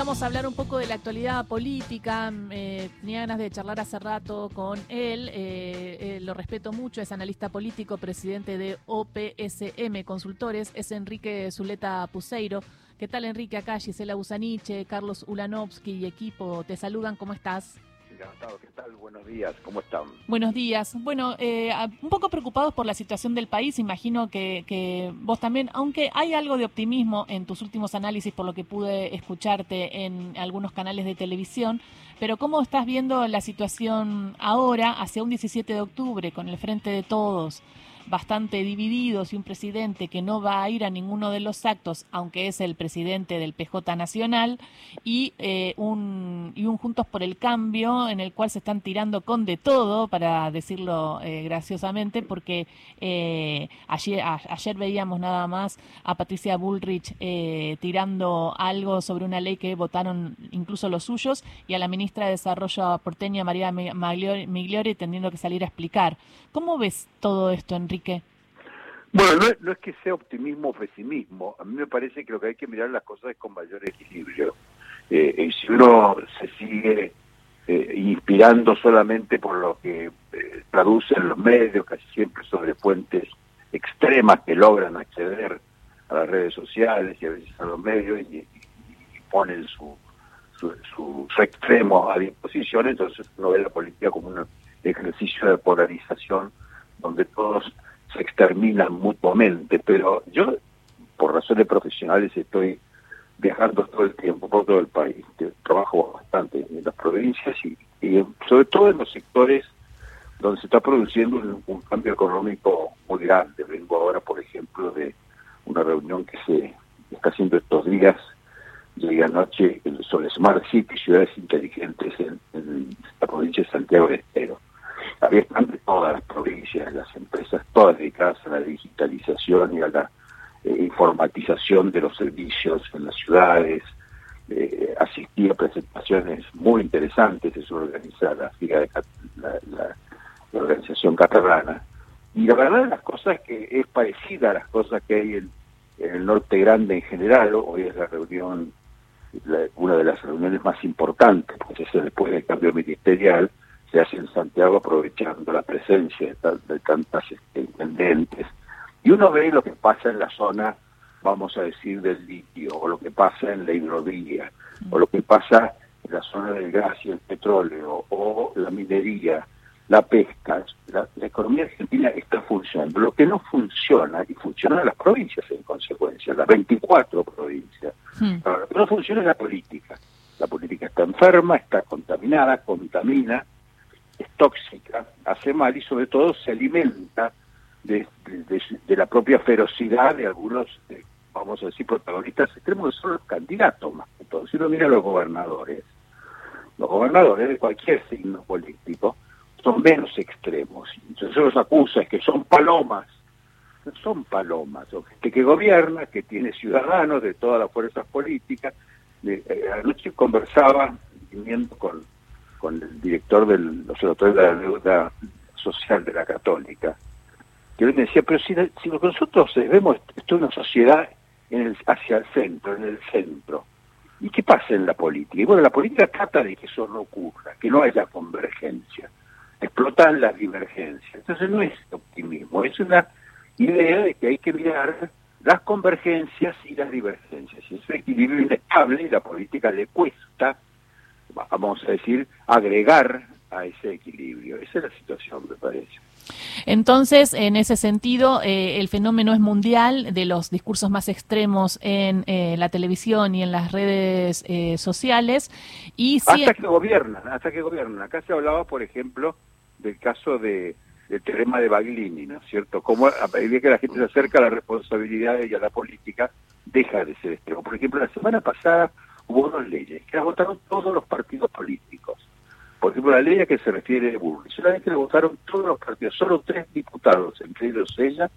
vamos a hablar un poco de la actualidad política. Eh, tenía ganas de charlar hace rato con él. Eh, eh, lo respeto mucho, es analista político, presidente de OPSM Consultores. Es Enrique Zuleta Puseiro. ¿Qué tal, Enrique? Acá Gisela Busaniche, Carlos Ulanovsky y equipo te saludan. ¿Cómo estás? Buenos días, ¿cómo están? Buenos días. Bueno, eh, un poco preocupados por la situación del país, imagino que, que, vos también, aunque hay algo de optimismo en tus últimos análisis, por lo que pude escucharte en algunos canales de televisión, pero ¿cómo estás viendo la situación ahora, hacia un 17 de octubre, con el Frente de Todos? Bastante divididos y un presidente que no va a ir a ninguno de los actos, aunque es el presidente del PJ Nacional, y, eh, un, y un Juntos por el Cambio en el cual se están tirando con de todo, para decirlo eh, graciosamente, porque eh, ayer, ayer veíamos nada más a Patricia Bullrich tirando algo sobre una ley que votaron incluso los suyos y a la ministra de Desarrollo porteña María Migliori teniendo que salir a explicar. ¿Cómo ves todo esto, Enrique? Bueno, no es, que sea optimismo o pesimismo. A mí me parece que lo que hay que mirar las cosas es con mayor equilibrio. Eh, y si uno se sigue eh, inspirando solamente por lo que eh, traducen los medios, casi siempre sobre fuentes extremas que logran acceder a las redes sociales y a veces a los medios y, ponen su, su, su, extremo a disposición, entonces uno ve la política como un ejercicio de polarización donde todos se exterminan mutuamente, pero yo, por razones profesionales, estoy viajando todo el tiempo por todo el país. Trabajo bastante en las provincias y, sobre todo en los sectores donde se está produciendo un, cambio económico muy grande. Vengo ahora, por ejemplo, de una reunión que se está haciendo estos días, llegué anoche sobre Smart City, ciudades inteligentes en, la provincia de Santiago del Estero Ahí están todas las provincias, las empresas todas dedicadas a la digitalización y a la eh, informatización de los servicios en las ciudades. Eh, asistí a presentaciones muy interesantes, eso organiza la, la, la, organización catalana. Y la verdad de las cosas que es parecida a las cosas que hay en, el norte grande en general. Hoy es la reunión, una de las reuniones más importantes, pues es después del cambio ministerial, se hace en Santiago aprovechando la presencia de, tantas este, intendentes. Y uno ve lo que pasa en la zona, vamos a decir, del litio, o lo que pasa en la hidrovía, o lo que pasa en la zona del gas y el petróleo, o la minería, la pesca. La, economía argentina está funcionando. Lo que no funciona, y funciona en las provincias en consecuencia, las 24 provincias, lo que no funciona es la política. La política está enferma, está contaminada, contamina, es tóxica, hace mal y sobre todo se alimenta de, la propia ferocidad de algunos, vamos a decir, protagonistas extremos que son los candidatos más que todo. Si uno mira a los gobernadores, los gobernadores de cualquier signo político son menos extremos. Entonces se los acusa es que son palomas. No son palomas, son gente que gobierna, que tiene ciudadanos de todas las fuerzas políticas. Eh, anoche conversaba, viniendo con con el director del Observatorio de la Deuda Social de la Católica, que él me decía, pero si, nosotros vemos esto es una sociedad en el, hacia el centro, en el centro, ¿y qué pasa en la política? Y bueno, la política trata de que eso no ocurra, que no haya convergencia, explotan las divergencias. Entonces no es optimismo, es una idea de que hay que mirar las convergencias y las divergencias. Y ese equilibrio inestable y la política le cuesta vamos a decir, agregar a ese equilibrio. Esa es la situación, me parece. Entonces, en ese sentido, eh, el fenómeno es mundial de los discursos más extremos en eh, la televisión y en las redes eh, sociales. Y hasta que gobiernan, hasta que gobiernan. Acá se hablaba, por ejemplo, del caso de del teorema de Baglini, ¿no es cierto? Como a medida que la gente se acerca a la responsabilidad y a la política, deja de ser extremo. Por ejemplo, la semana pasada hubo dos leyes que las votaron todos los partidos políticos. Por ejemplo, la ley a que se refiere Burri, solamente la votaron todos los partidos, solo tres diputados, entre ellos ella,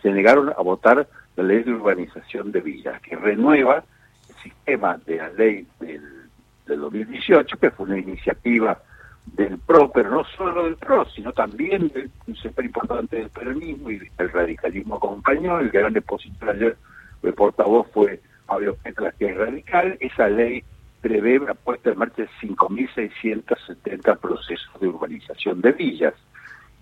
se negaron a votar la ley de urbanización de villas, que renueva el sistema de la ley del, del 2018, que fue una iniciativa del PRO, pero no solo del PRO, sino también del súper importante del peronismo y el radicalismo acompañó. El gran expositor ayer, el portavoz fue Fabio que es radical, esa ley prevé la puesta en marcha de 5.670 procesos de urbanización de villas.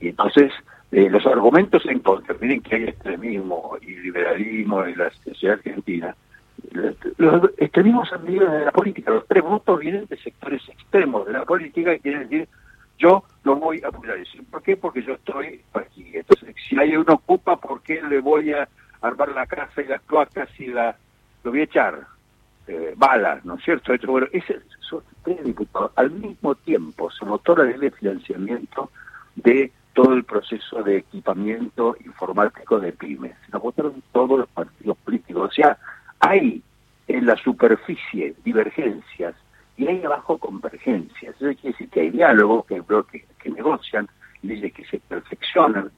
Y entonces, eh, los argumentos en contra, miren que hay extremismo y liberalismo en la sociedad argentina, los extremismos han venido de la política, los tres votos vienen de sectores extremos de la política y quieren decir, yo lo voy a apoyar. ¿Por qué? Porque yo estoy aquí. Entonces, si hay uno ocupa, ¿por qué le voy a armar la casa y las cloacas y la, lo voy a echar? Eh, balas, ¿no es cierto? Esto, bueno, ese, son tres diputados. Al mismo tiempo se votó la ley de financiamiento de todo el proceso de equipamiento informático de pymes. Lo votaron todos los partidos políticos. O sea, hay en la superficie divergencias y hay abajo convergencias. Eso quiere decir que hay diálogo, que hay bloques que negocian, leyes que se perfeccionan.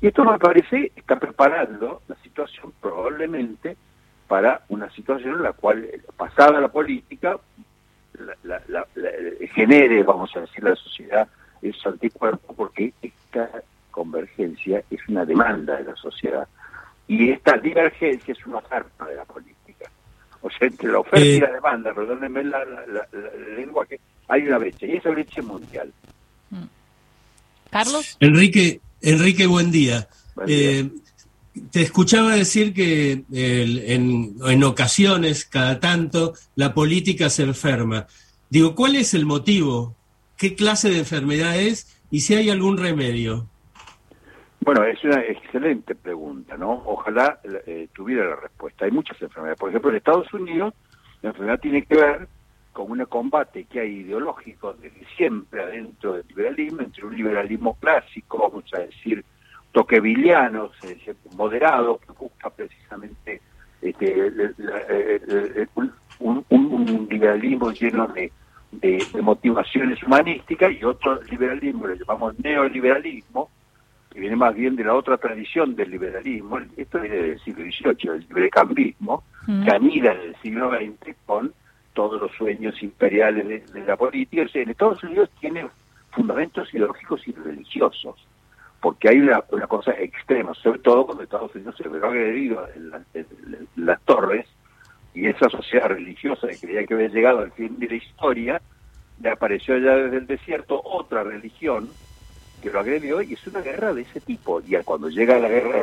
Y esto me parece está preparando la situación probablemente para una situación en la cual, pasada la política, la, genere, vamos a decir, la sociedad esos anticuerpos, porque esta convergencia es una demanda de la sociedad y esta divergencia es una oferta de la política. O sea, entre la oferta y la eh, demanda, perdónenme la, lengua, que hay una brecha, y esa brecha es mundial. Mm. Carlos. Enrique, Enrique, buen día. Eh, te escuchaba decir que en, en, ocasiones, cada tanto, la política se enferma. Digo, ¿cuál es el motivo? ¿Qué clase de enfermedad es y si hay algún remedio? Bueno, es una excelente pregunta, ¿no? Ojalá eh, tuviera la respuesta. Hay muchas enfermedades. Por ejemplo, en Estados Unidos, la enfermedad tiene que ver con un combate que hay ideológico desde siempre adentro del liberalismo, entre un liberalismo clásico, vamos a decir, toqueviliano, moderado, que busca precisamente este, un, liberalismo lleno de, motivaciones humanísticas y otro liberalismo, lo llamamos neoliberalismo, que viene más bien de la otra tradición del liberalismo, esto viene del siglo XVIII, el librecambismo, mm. que anida en el siglo XX con todos los sueños imperiales de, la política. en Estados Unidos tiene fundamentos ideológicos y religiosos porque hay una, cosa extrema, sobre todo cuando Estados Unidos se ve agredido en, las torres y esa sociedad religiosa que creía que había llegado al fin de la historia, le apareció ya desde el desierto otra religión que lo agredió y es una guerra de ese tipo. Y cuando llega la guerra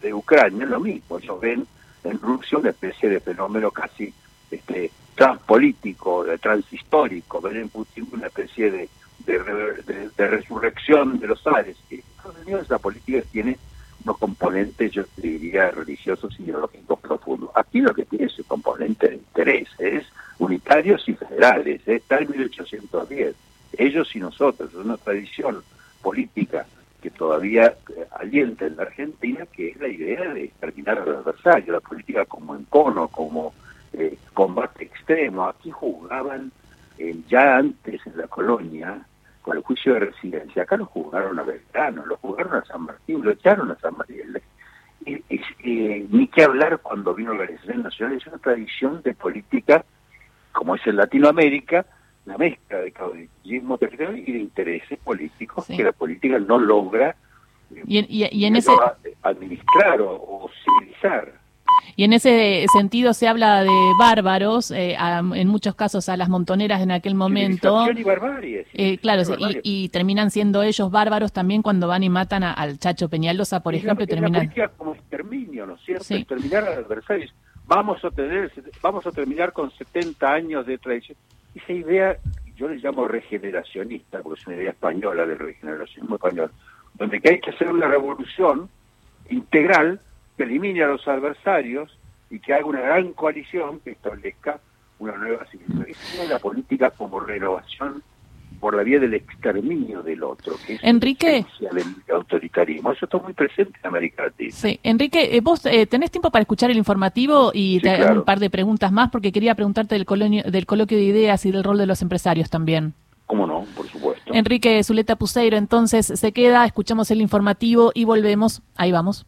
de, Ucrania, lo mismo, ellos ven en Rusia una especie de fenómeno casi este, transpolítico, transhistórico, ven en Putin una especie de de, resurrección de los ares. Estados Unidos la política tiene unos componentes, yo diría, religiosos y ideológicos profundos. Aquí lo que tiene es un componente de interés, es unitarios y federales, está en 1810. Ellos y nosotros, es una tradición política que todavía eh, alienta en la Argentina, que es la idea de exterminar al adversario, la política como encono, como eh, combate extremo. Aquí jugaban eh, ya antes en la colonia con el juicio de residencia. Acá lo juzgaron a Belgrano, lo juzgaron a San Martín, lo echaron a San Martín. Eh, ni que hablar cuando vino la Organización Nacional, es una tradición de política, como es en Latinoamérica, la mezcla de caudillismo territorial y de intereses políticos que la política no logra y, en ese... administrar o civilizar. Y en ese sentido se habla de bárbaros, eh, en muchos casos a las montoneras en aquel momento. Y barbarie, eh, claro, Y, terminan siendo ellos bárbaros también cuando van y matan al Chacho Peñalosa, por ejemplo, y terminan... como exterminio, ¿no es cierto? Exterminar a adversarios. Vamos a, tener, vamos a terminar con 70 años de tradición. Esa idea, yo le llamo regeneracionista, porque es una idea española del regeneracionismo español, donde que hay que hacer una revolución integral que elimine a los adversarios y que haga una gran coalición que establezca una nueva civilización. La política como renovación por la vía del exterminio del otro, que es Enrique, del autoritarismo. Eso está muy presente en América Latina. Sí, Enrique, eh, vos eh, tenés tiempo para escuchar el informativo y te hago un par de preguntas más, porque quería preguntarte del, del coloquio de ideas y del rol de los empresarios también. ¿Cómo no? Por supuesto. Enrique Zuleta Puseiro, entonces se queda, escuchamos el informativo y volvemos. Ahí vamos.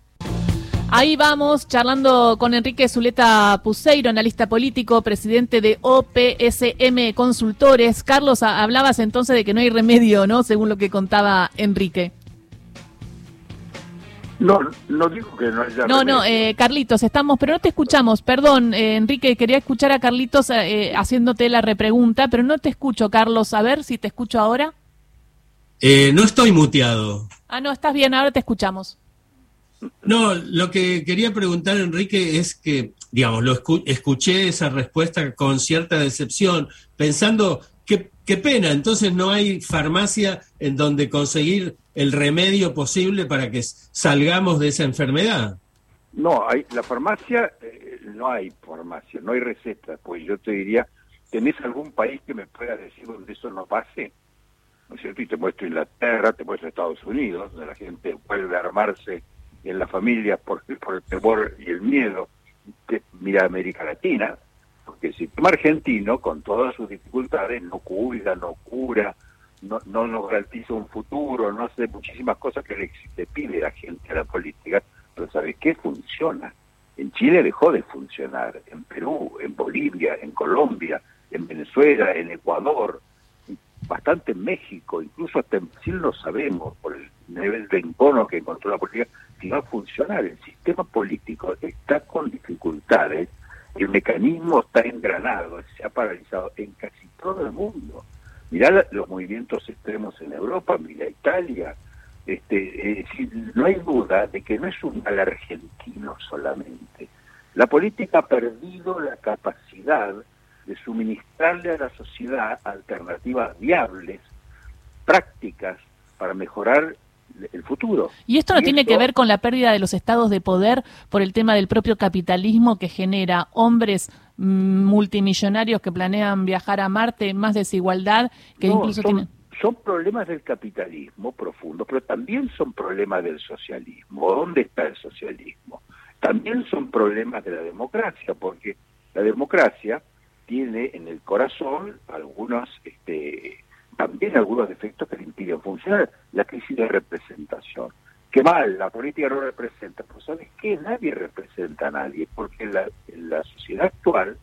Ahí vamos, charlando con Enrique Zuleta Puseiro, analista político, presidente de OPSM Consultores. Carlos, hablabas entonces de que no hay remedio, ¿no? Según lo que contaba Enrique. No, no digo que no haya. No, no, eh, Carlitos, estamos, pero no te escuchamos. Perdón, eh, Enrique, quería escuchar a Carlitos eh, haciéndote la repregunta, pero no te escucho, Carlos. A ver si te escucho ahora. no estoy muteado. Ah, no, estás bien, ahora te escuchamos. No, lo que quería preguntar, Enrique, es que, digamos, lo escuché esa respuesta con cierta decepción, pensando, qué, qué pena, entonces no hay farmacia en donde conseguir el remedio posible para que salgamos de esa enfermedad. No, hay la farmacia, eh, no hay farmacia, no hay receta. Pues yo te diría, ¿tenés algún país que me pueda decir donde eso no pase? ¿No es cierto? Y te muestro Inglaterra, te muestro Estados Unidos, donde la gente vuelve a armarse en la familia por, por el temor y el miedo. mira América Latina, porque el sistema argentino, con todas sus dificultades, no cuida, no cura, no, no nos garantiza un futuro, no hace muchísimas cosas que le, pide la gente a la política, pero ¿sabes qué? Funciona. En Chile dejó de funcionar, en Perú, en Bolivia, en Colombia, en Venezuela, en Ecuador, bastante en México, incluso hasta en Brasil lo sabemos, por el nivel de encono que encontró la política, si va a funcionar. El sistema político está con dificultades, el mecanismo está engranado, se ha paralizado en casi todo el mundo. Mirá los movimientos extremos en Europa, mira Italia. Este, no hay duda de que no es un mal argentino solamente. La política ha perdido la capacidad de suministrarle a la sociedad alternativas viables, prácticas, para mejorar el futuro. ¿Y esto no tiene que ver con la pérdida de los estados de poder por el tema del propio capitalismo que genera hombres multimillonarios que planean viajar a Marte, más desigualdad, que incluso son, tienen... Son problemas del capitalismo profundo, pero también son problemas del socialismo. ¿Dónde está el socialismo? También son problemas de la democracia, porque la democracia tiene en el corazón algunos, este, también algunos defectos que le impiden funcionar. La crisis de representación. Qué mal, la política no representa. Pues ¿sabes qué? Nadie representa a nadie, porque en la, la sociedad actual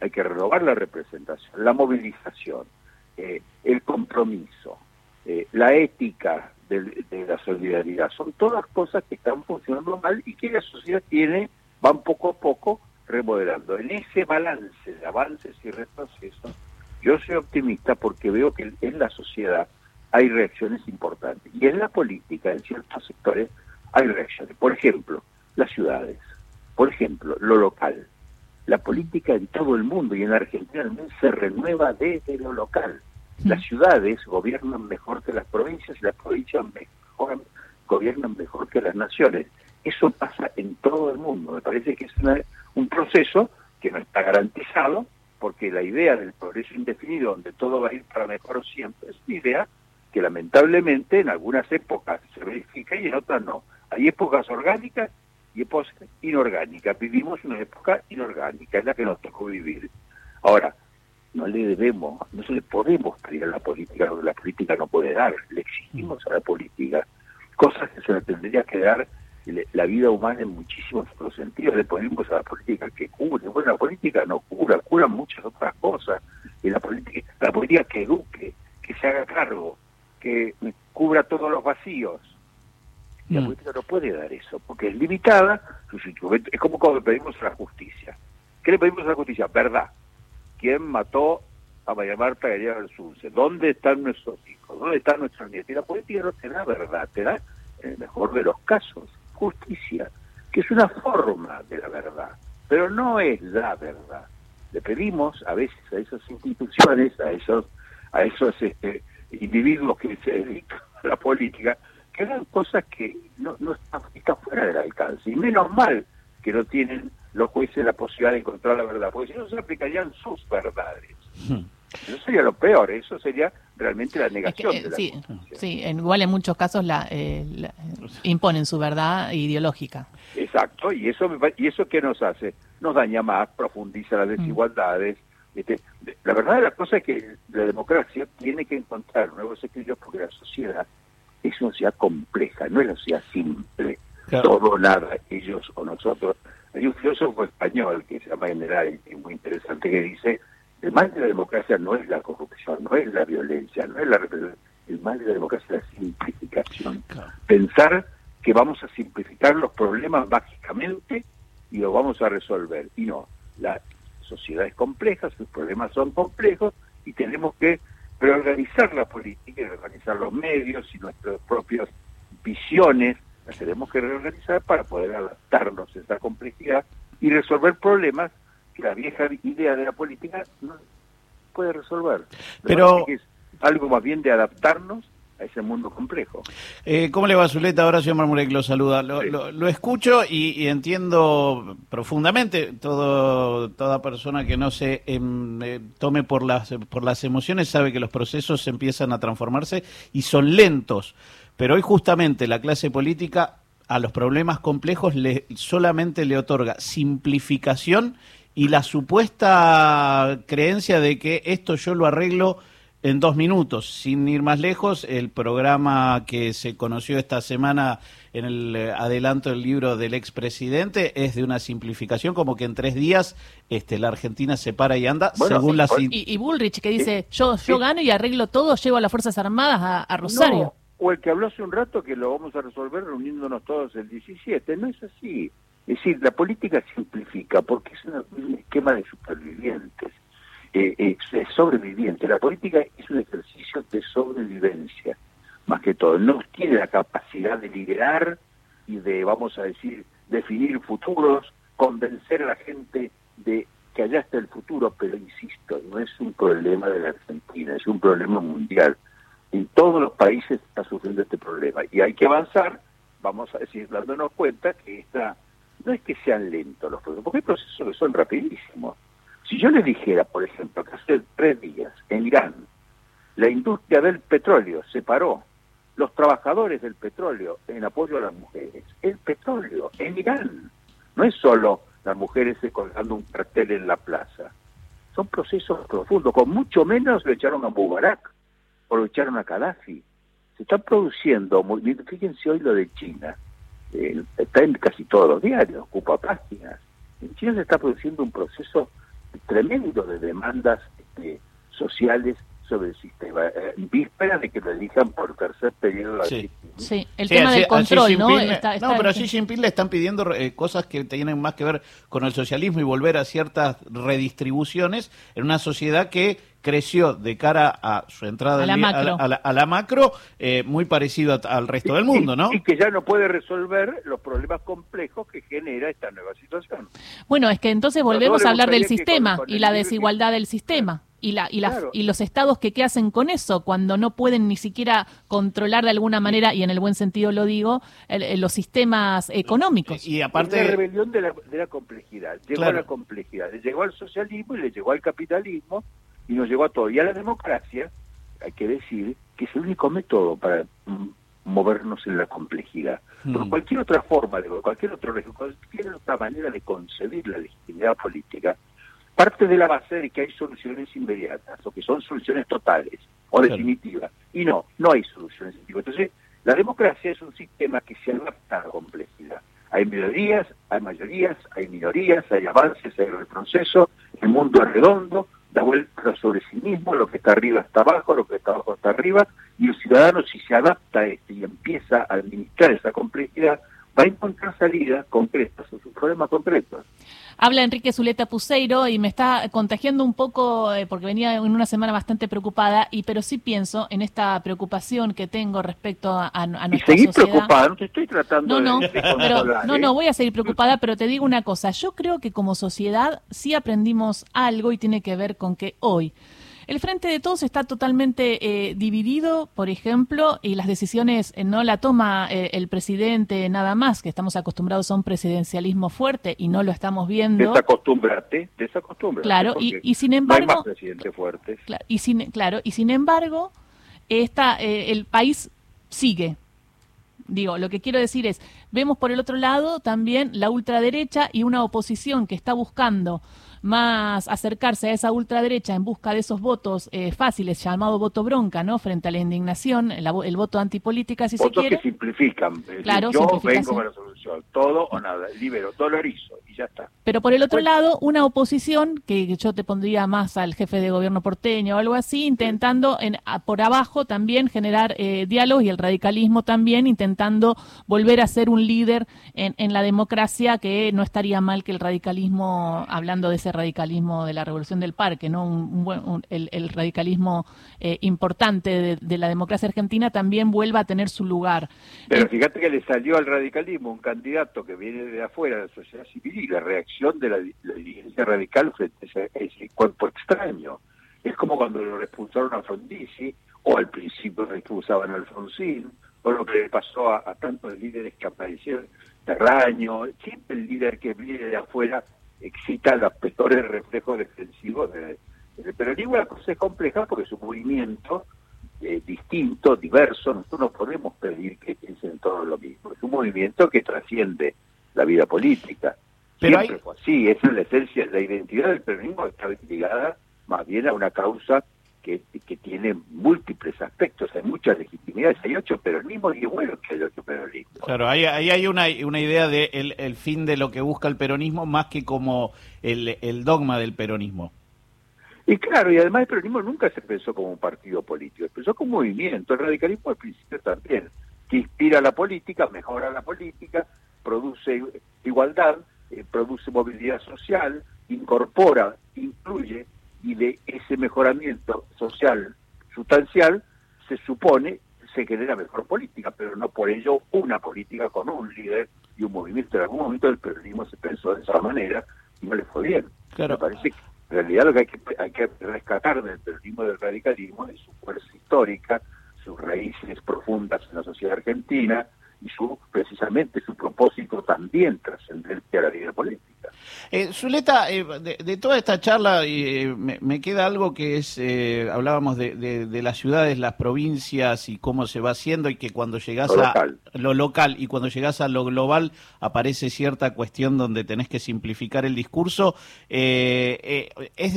hay que renovar la representación, la movilización, eh, el compromiso, eh, la ética de, la solidaridad. Son todas cosas que están funcionando mal y que la sociedad tiene, van poco a poco remodelando. En ese balance de avances y retrocesos, yo soy optimista porque veo que en la sociedad hay reacciones importantes. Y en la política, en ciertos sectores, hay reacciones. Por ejemplo, las ciudades. Por ejemplo, lo local. La política en todo el mundo y en Argentina también se renueva desde lo local. Las ciudades gobiernan mejor que las provincias y las provincias gobiernan mejor que las naciones. Eso pasa en todo el mundo. Me parece que es un proceso que no está garantizado, porque la idea del progreso indefinido, donde todo va a ir para mejor siempre, es una idea que lamentablemente en algunas épocas se verifica y en otras no. Hay épocas orgánicas y épocas inorgánicas. Vivimos una época inorgánica, es la que nos tocó vivir. Ahora, no le debemos, no se le podemos pedir a la política lo que la política no puede dar. Le exigimos a la política cosas que se le tendría que dar la vida humana en muchísimos otros sentidos. Le ponemos a la política que cure. Bueno, la política no cura, cura muchas otras cosas. Y la política, la política que eduque, que se haga cargo, que cubra todos los vacíos. La mm. política no puede dar eso, porque es limitada, es como cuando pedimos a la justicia. ¿Qué le pedimos a la justicia? Verdad. ¿Quién mató a María Marta Gallega Sunce? ¿Dónde están nuestros hijos? ¿Dónde están nuestros nietos? Y la política no te da verdad, te da, en el mejor de los casos, justicia, que es una forma de la verdad, pero no es la verdad. Le pedimos a veces a esas instituciones, a esos, a esos este, individuos que se dedican a la política, que hagan cosas que no, no están, fuera del alcance. Y menos mal que no tienen los jueces la posibilidad de encontrar la verdad, porque si no se aplicarían sus verdades. Hmm. Eso sería lo peor, eso sería realmente la negación de la sí, sí, igual en muchos casos eh, la, imponen su verdad ideológica. Exacto, y eso y eso qué nos hace? Nos daña más, profundiza las hmm. desigualdades, este, la verdad de la cosa es que la democracia tiene que encontrar nuevos equilibrios porque la sociedad es una sociedad compleja, no es una sociedad simple, todo, nada, ellos o nosotros. Hay un filósofo español que se llama General, y muy interesante, que dice, el mal de la democracia no es la corrupción, no es la violencia, no es la represión, el mal de la democracia es la simplificación. Pensar que vamos a simplificar los problemas básicamente y los vamos a resolver. Y no, la sociedad es compleja, sus problemas son complejos y tenemos que reorganizar la política, reorganizar los medios y nuestras propias visiones, las tenemos que reorganizar para poder adaptarnos a esa complejidad y resolver problemas que la vieja idea de la política no puede resolver. Pero es algo más bien de adaptarnos a ese mundo complejo. Eh, ¿Cómo le va, Zuleta? Ahora señor Marmurek lo saluda. Lo, escucho y, entiendo profundamente. Todo, toda persona que no se em, eh, tome por las, por las emociones sabe que los procesos empiezan a transformarse y son lentos. Pero hoy justamente la clase política a los problemas complejos le, solamente le otorga simplificación y la supuesta creencia de que esto yo lo arreglo en dos minutos. Sin ir más lejos, el programa que se conoció esta semana en el eh, adelanto del libro del expresidente es de una simplificación, como que en tres días este, la Argentina se para y anda según la... Y, y, Bullrich que dice, yo, yo gano y arreglo todo, llevo a las Fuerzas Armadas a, Rosario. o el que habló hace un rato que lo vamos a resolver reuniéndonos todos el 17, no es así. Es decir, la política simplifica porque es un esquema de supervivientes eh, es, sobreviviente. La política es un ejercicio de sobrevivencia, más que todo. No tiene la capacidad de liderar y de, vamos a decir, definir futuros, convencer a la gente de que allá está el futuro, pero insisto, no es un problema de la Argentina, es un problema mundial. En todos los países está sufriendo este problema y hay que avanzar, vamos a decir, dándonos cuenta que esta, no es que sean lentos los procesos, porque hay procesos que son rapidísimos. Si yo le dijera, por ejemplo, que hace tres días en Irán la industria del petróleo se paró, los trabajadores del petróleo en apoyo a las mujeres, el petróleo en Irán, no es solo las mujeres colgando un cartel en la plaza, son procesos profundos, con mucho menos lo echaron a Mubarak o lo echaron a Gaddafi. Se están produciendo, fíjense hoy lo de China, eh, está en casi todos los diarios, ocupa páginas. En China se está produciendo un proceso tremendo de demandas este, sociales sobre el sistema, eh, víspera de que lo elijan por tercer periodo. Sí, sí el tema del control, ¿no? no, pero a Xi Jinping le están pidiendo eh, cosas que tienen más que ver con el socialismo y volver a ciertas redistribuciones en una sociedad que creció de cara a su entrada a la macro, a la, macro eh, muy parecido al resto del mundo, ¿no? Y, que ya no puede resolver los problemas complejos que genera esta nueva situación. Bueno, es que entonces volvemos a hablar del sistema y la desigualdad del sistema y, la, y, y los estados que qué hacen con eso cuando no pueden ni siquiera controlar de alguna manera, y en el buen sentido lo digo, los sistemas económicos. Y, aparte... la rebelión de la, de la complejidad. Llegó a la complejidad. Le llegó al socialismo y le llegó al capitalismo y nos llegó a todo. Y a la democracia, hay que decir que es el único método para movernos en la complejidad. Por mm. cualquier otra forma, de cualquier, otro, cualquier otra manera de concebir la legitimidad política, parte de la base de que hay soluciones inmediatas o que son soluciones totales o definitivas. Y no, no hay soluciones definitivas. Entonces, la democracia es un sistema que se adapta a la complejidad. Hay mayorías, hay mayorías, hay minorías, hay avances, hay retroceso, el mundo es redondo, da vuelta sobre sí mismo, lo que está arriba está abajo, lo que está abajo está arriba, y el ciudadano si se adapta a esto y empieza a administrar esa complejidad, va a encontrar salidas concretas a sus problemas concretos. Habla Enrique Zuleta Puseiro y me está contagiando un poco eh, porque venía en una semana bastante preocupada, y pero sí pienso en esta preocupación que tengo respecto a, a, nuestra y seguir preocupada, no te estoy tratando no, de, no, pero, no, no, voy a seguir preocupada, pero te digo una cosa, yo creo que como sociedad sí aprendimos algo y tiene que ver con que hoy el Frente de Todos está totalmente eh, dividido, por ejemplo, y las decisiones eh, no la toma eh, el presidente nada más, que estamos acostumbrados a un presidencialismo fuerte y no lo estamos viendo. Desacostúmbrate, desacostúmbrate. Claro, y, y, sin embargo... No hay más presidentes fuertes. Claro, y sin, claro, y sin embargo, esta, el país sigue. Digo, lo que quiero decir es, vemos por el otro lado también la ultraderecha y una oposición que está buscando más acercarse a esa ultraderecha en busca de esos votos eh, fáciles, llamado voto bronca, ¿no? Frente a la indignación, el, voto antipolítica, si se quiere. que simplifican. Claro, Yo vengo con la solución, todo o nada, libero, dolorizo y ya está. Pero por el otro lado, una oposición, que yo te pondría más al jefe de gobierno porteño o algo así, intentando en, por abajo también generar eh, diálogos y el radicalismo también intentando volver a ser un líder en, en la democracia, que no estaría mal que el radicalismo, hablando de ese radicalismo de la revolución del parque, ¿no? Un, el, radicalismo eh, importante de, la democracia argentina también vuelva a tener su lugar. Pero fíjate que le salió al radicalismo un candidato que viene de afuera de la sociedad civil y la reacción de la, dirigencia radical frente a ese, cuerpo extraño. Es como cuando lo expulsaron a Frondizi, o al principio lo expulsaban a Alfonsín, o lo que le pasó a, a tantos líderes que aparecieron, Terraño, siempre el líder que viene de afuera excita los peores reflejos defensivos de, del peronismo. La cosa es compleja porque es un movimiento eh, distinto, diverso. Nosotros no podemos pedir que piensen todo lo mismo. Es un movimiento que trasciende la vida política. Pero Siempre fue así. Esa es la esencia. La identidad del peronismo está ligada más bien a una causa que, que tiene múltiples aspectos, hay muchas legitimidades, hay ocho peronismos y bueno que hay ocho peronismos. Claro, ahí, ahí hay una, una idea de el, fin de lo que busca el peronismo más que como el, el dogma del peronismo. Y claro, y además el peronismo nunca se pensó como un partido político, se pensó como un movimiento, el radicalismo al principio también, que inspira la política, mejora la política, produce igualdad, eh, produce movilidad social, incorpora, incluye, y de ese mejoramiento social sustancial se supone se genera mejor política, pero no por ello una política con un líder y un movimiento. En algún momento el peronismo se pensó de esa manera y no le fue bien. Me parece que en realidad lo que hay que, hay que rescatar del peronismo del radicalismo es su fuerza histórica, sus raíces profundas en la sociedad argentina y su precisamente su propósito también trascendente a la vida política. Eh, Zuleta, eh, de, toda esta charla eh, me, queda algo que es, eh, hablábamos de, las ciudades, las provincias y cómo se va haciendo y que cuando llegas a lo local y cuando llegas a lo global aparece cierta cuestión donde tenés que simplificar el discurso. es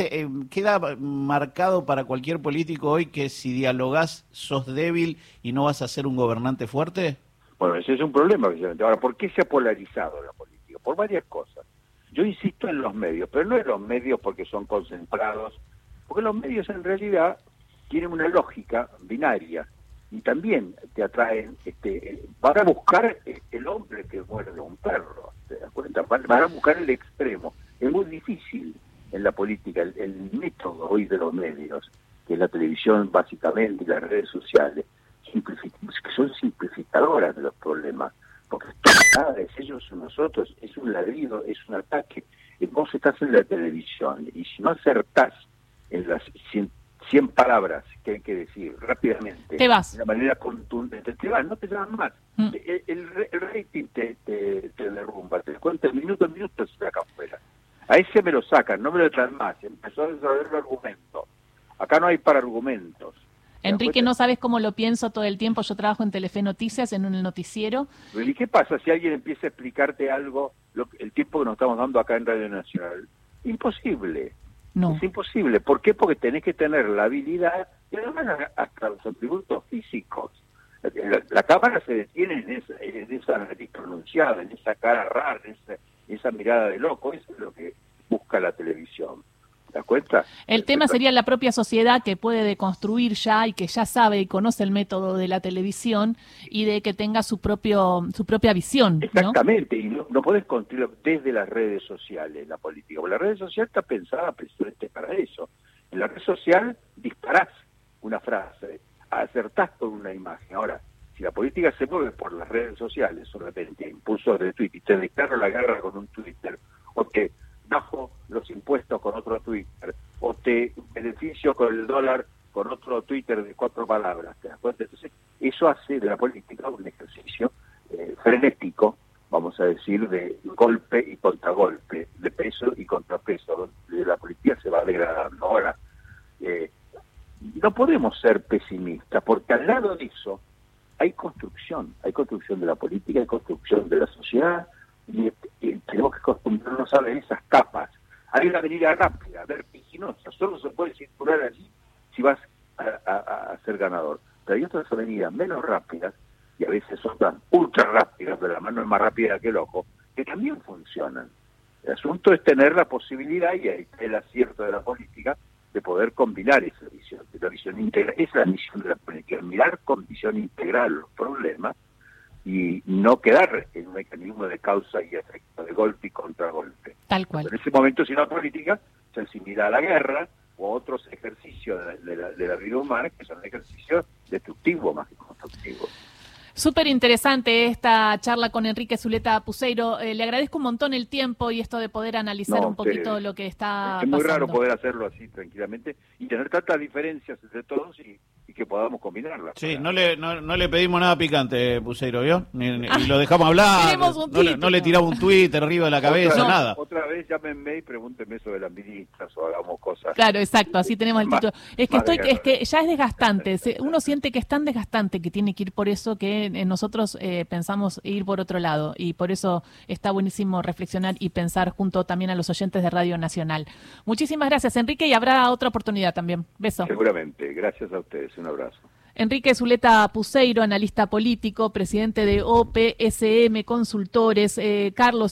queda marcado para cualquier político hoy que si dialogás sos débil y no vas a ser un gobernante fuerte. Bueno, ese es un problema. Ahora, ¿por qué se ha polarizado la política? Por varias cosas. Yo insisto en los medios, pero no en los medios porque son concentrados, porque los medios en realidad tienen una lógica binaria y también te atraen, este, van a buscar el hombre que muerde un perro, ¿te das cuenta? Van, a buscar el extremo. Es muy difícil en la política, el, método hoy de los medios, que es la televisión básicamente y las redes sociales, que son simplificadoras de los problemas porque nada es ellos o nosotros, es un ladrido, es un ataque. Vos estás en la televisión y si no acertás en las 100, palabras que hay que decir rápidamente, de manera contundente, te vas, no te llaman más. Mm. El, rating te, te, derrumba, te cuenta el minuto en minuto se saca afuera. A ese me lo sacan, no me lo traen más. Empezó a desarrollar el argumento. Acá no hay para argumentos. Enrique, no sabes cómo lo pienso todo el tiempo. Yo trabajo en Telefe Noticias, en un noticiero. ¿Y qué pasa si alguien empieza a explicarte algo, el tiempo que nos estamos dando acá en Radio Nacional? Imposible. No. Es imposible. ¿Por qué? Porque tenés que tener la habilidad y además hasta los atributos físicos. La, cámara se detiene en esa, en esa nariz pronunciada, en esa cara rara, en esa, en esa mirada de loco. Eso es lo que busca la televisión cuenta? El tema sería la propia sociedad que puede deconstruir ya y que ya sabe y conoce el método de la televisión y de que tenga su propio su propia visión. Exactamente, y no, no podés construirlo desde las redes sociales, la política. Porque la red social está pensada precisamente para eso. En la red social disparás una frase, acertás con una imagen. Ahora, si la política se mueve por las redes sociales, solamente impulsos de Twitter, y te declaro la guerra con un Twitter, o que bajo los impuestos con otro Twitter, o te beneficio con el dólar con otro Twitter de cuatro palabras, ¿te das cuenta? Entonces, eso hace de la política un ejercicio eh, frenético, vamos a decir, de golpe y contragolpe, de peso y contrapeso, donde la política se va degradando. Ahora, eh, no podemos ser pesimistas, porque al lado de eso hay construcción, hay construcción de la política, hay construcción de la sociedad, y, tenemos que acostumbrarnos a ver esas capas. hay una avenida rápida, vertiginosa, solo se puede circular allí si vas a, ser ganador. Pero hay otras avenidas menos rápidas y a veces otras ultra rápidas, pero la mano es más rápida que el ojo, que también funcionan. El asunto es tener la posibilidad, y el acierto de la política, de poder combinar esa visión, la visión integral, esa es la misión de la política, mirar con visión integral los problemas y no quedar en un mecanismo de causa y efecto, de golpe y contragolpe. Tal cual. en ese momento, si la política se asimila a la guerra o otros ejercicios de la, de la vida humana que son ejercicios destructivos más que constructivos. Súper interesante esta charla con Enrique Zuleta Puseiro. Eh, le agradezco un montón el tiempo y esto de poder analizar un poquito lo que está Es muy raro poder hacerlo así tranquilamente y tener tantas diferencias entre todos y, que podamos combinarlas. Sí, no le, no, le pedimos nada picante, Puseiro, ¿vio? Ni, lo dejamos hablar. no, le, tiramos un Twitter arriba de la cabeza, nada. Otra vez llámenme y pregúntenme sobre las ministras o hagamos cosas. Claro, exacto, así tenemos el título. Es que, estoy, es que ya es desgastante. Uno siente que es tan desgastante que tiene que ir por eso que nosotros eh, pensamos ir por otro lado y por eso está buenísimo reflexionar y pensar junto también a los oyentes de Radio Nacional. Muchísimas gracias, Enrique, y habrá otra oportunidad también. Beso. Seguramente. Gracias a ustedes. Un abrazo. Enrique Zuleta Puseiro, analista político, presidente de OPSM Consultores. Eh, Carlos.